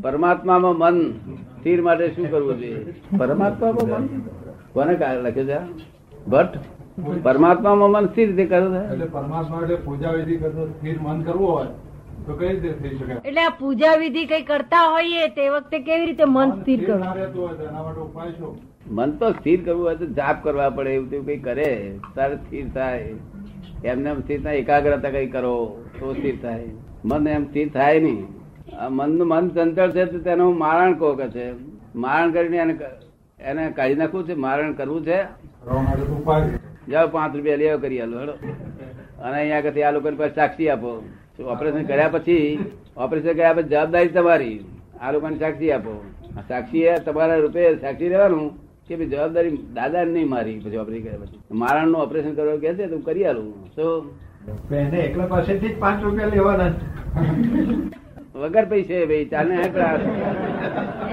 પરમાત્મામાં મન સ્થિર માટે શું કરવું જોઈએ? પરમાત્મામાં મન? કોને કા- લખ્યું છે? ભટ્ટ? પરમાત્મામાં મન સ્થિર રીતે કરવું એટલે પરમાત્મા એટલે પૂજા વિધિ સ્થિર મન કરવું હોય તો કઈ રીતે થઈ શકે? એટલે આ પૂજા વિધિ કઈ કરતા હોઈએ તે વખતે કેવી રીતે મન સ્થિર કરવું રહેતું હોય તો એના માટે ઉપાય શું? મન તો સ્થિર કરવું હોય તો જાપ કરવા પડે એવું તેવું કઈ કરે. તારે સ્થિર થાય. એમને એમ સ્થિર થાય એકાગ્રતા કઈ કરો તો સ્થિર થાય. મન એમ સ્થિર થાય નહીં. મનનું મન તંત્ર છે તો તેનું મારણ કહો કે છે. મારણ કરીને એને એને કાઢી નાખવું છે મારણ કરવું છે. જાઓ પાંચ રૂપિયા લેવા કરી આલો હેડો. અને અહીંયા કથી આ લોકોને પાસે સાક્ષી આપો. ઓપરેશન કર્યા પછી ઓપરેશન કર્યા પછી જવાબદારી તમારી. આ લોકોને સાક્ષી આપો. સાક્ષી તમારા રૂપે સાક્ષી રહેવાનું કે ભાઈ જવાબદારી દાદા નહીં મારી પછી ઓપરેશન કર્યા પછી. મારણનું ઓપરેશન કરવા કે છે તો કરી આલું. તો એને એકલા પાસેથી જ પાંચ રૂપિયા લેવાના વગર પૈસે ભાઈ ચાલે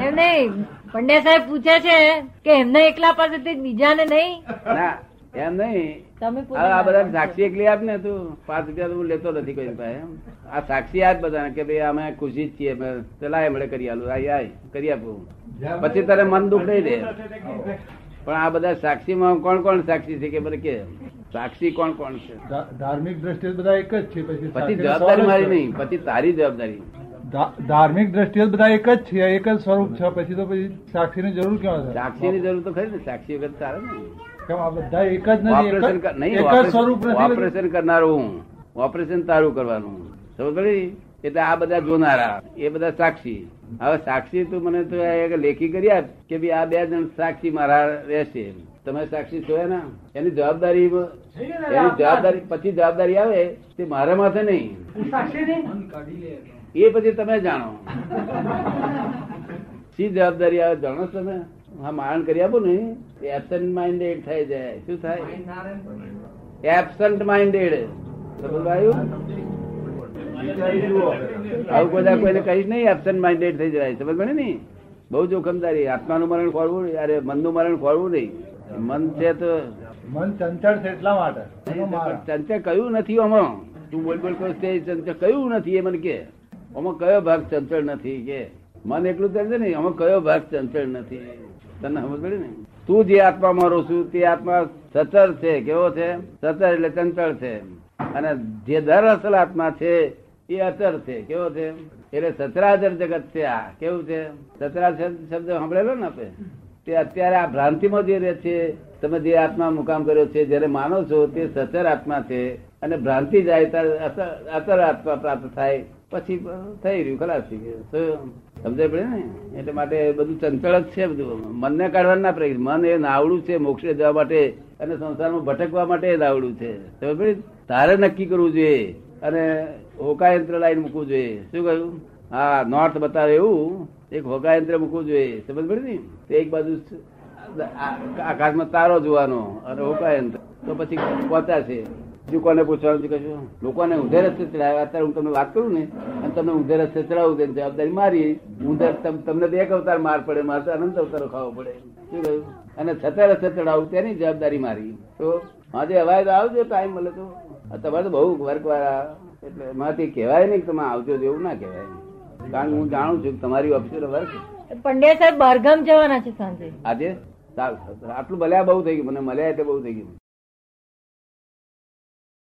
એમ નહીં. પંડ્યા સાહેબ પૂછે છે કે એમને એકલા પાસેથી બીજાને નહીં? ના એમ નહીં. તમે આ આ બધા સાક્ષી એકલી આપ ને તું. પાંચ રૂપિયા હું લેતો નથી કોઈ પાસે આ સાક્ષી આજ બધા કે ભાઈ અમે ખુશી જ છીએ પેલા એમણે કરી આલું. આય આય કરી આપું. પછી તારે મન દુઃખ નહીં દે પણ આ બધા સાક્ષીમાં કોણ કોણ સાક્ષી છે કે બધે કે? સાક્ષી કોણ કોણ છે? ધાર્મિક દ્રષ્ટિએ બધા એક જ છે. પછી પછી જવાબદારી મારી નહીં. પછી તારી જવાબદારી. ધાર્મિક દ્રષ્ટિએ બધા એક જ છે એક જ સ્વરૂપ છે. પછી તો પછી સાક્ષી ની જરૂર ક્યાં છે સાક્ષીની જરૂર તો ખરી ને સાક્ષી વગર સારા ને. કેમ આ બધા એક જ નથી એક ઓપરેશન જ- નહીં એક જ સ્વરૂપ ઓપરેશન- નથી. ઓપરેશન કરનારો હું. ઓપરેશન તારું કરવાનું. સમજ પડી? એટલે આ બધા જોનારા એ બધા સાક્ષી. હવે સાક્ષી તું મને તો એક લેખી કરી આપ કે ભાઈ આ બે જણ સાક્ષી મારા રહેશે. તમે સાક્ષી છો ને એની જવાબદારી એની જવાબદારી પછી જવાબદારી આવે તે મારા માથે નહીં. એ પછી તમે જાણો. શી જવાબદારી આવે જાણો તમે. હા મારણ કરી આપો ને. એબસન્ટ માઇન્ડેડ થઈ જાય. શું થાય? એબસન્ટ માઇન્ડેડ આવું બધા કોઈને કહીશ નહીં એબસન્ટ માઇન્ડેડ થઈ જાય સમજ પડે ને બહુ જોખમદારી. આત્માનું મરણ ખોળવું અરે મનનું મરણ ખોળવું નહીં. મન છે તો મન ચંચળ છે એટલા માટે. નહીં, ચંચળ કયું નથી આમાં? તું બોલ બોલ કરો તે ચંચળ કયું નથી એ મને કે. આમાં કયો ભાગ ચંચળ નથી કે? મન એટલું ચંચળ નહીં આમાં કયો ભાગ ચંચળ નથી? તને સમજ પડી ને? તું જે આત્મા મારો છું, તે આત્મા સચર છે, કેવો છે? સચર એટલે ચંચળ છે. અને જે દર અસલ આત્મા છે, એ અચર છે, કેવો છે? એટલે સચરાચર જગત છે આ. કેવું છે? સચરાચર શબ્દ સાંભળેલો ને આપણે? તે અત્યારે આ ભ્રાંતિમાં જે રહે છે, તમે જે આત્મા મુકામ કર્યો છે, જયારે માનો છો, તે સચર આત્મા છે. અને ભ્રાંતિ જાય ત્યારે અચર આત્મા પ્રાપ્ત થાય. પછી થઈ રહ્યું ખલાસ થઈ ગયું. સમજાય પડે ને? એટલે માટે બધું ચંચળ જ છે બધું. મનને કાઢવા ના પ્રયત્ન. મન એ નાવડું છે મોક્ષે જવા માટે અને સંસારમાં ભટકવા માટે નાવડું છે. તારે નક્કી કરવું જોઈએ અને હોકાયંત્ર લાઈન મૂકવું જોઈએ. શું કહ્યું? હા, નોર્થ બતાવે એવું. એક હોકાયંત્ર મૂકવું જોઈએ. સમજ પડે ને? તે એક બાજુ આકાશમાં તારો જોવાનો અને હોકાયંત્ર. તો પછી પહોંચાશે. બીજું કોને પૂછવાનું છે કશું? લોકોને ઊંધે રસ્તે ચડાવ્યા અત્યારે હું તમને વાત કરું ને અને તમને ઊંધે રસ્તે ચડાવું તેની જવાબદારી મારી ઊંધે તમને બે એક અવતાર માર પડે મારે તો અનંત અવતારો ખાવો પડે. શું કહ્યું? અને છતાં રસ્તે ચડાવું તેની જવાબદારી મારી. તો આજે હવાય તો આવજો ટાઈમ મળે તો. તમારે તો બહુ વર્ક વાળા એટલે એમાંથી કહેવાય નહીં તમે આવજો એવું ના કહેવાય. કારણ કે હું જાણું છું કે તમારી ઓફિસર વર્ક. પંડ્યા સાહેબ બહારગામ જવાના છે સાંજે. આજે? આટલું ભલ્યા બહુ થઈ ગયું. મને મળ્યા એટલે બહુ થઈ ગયું.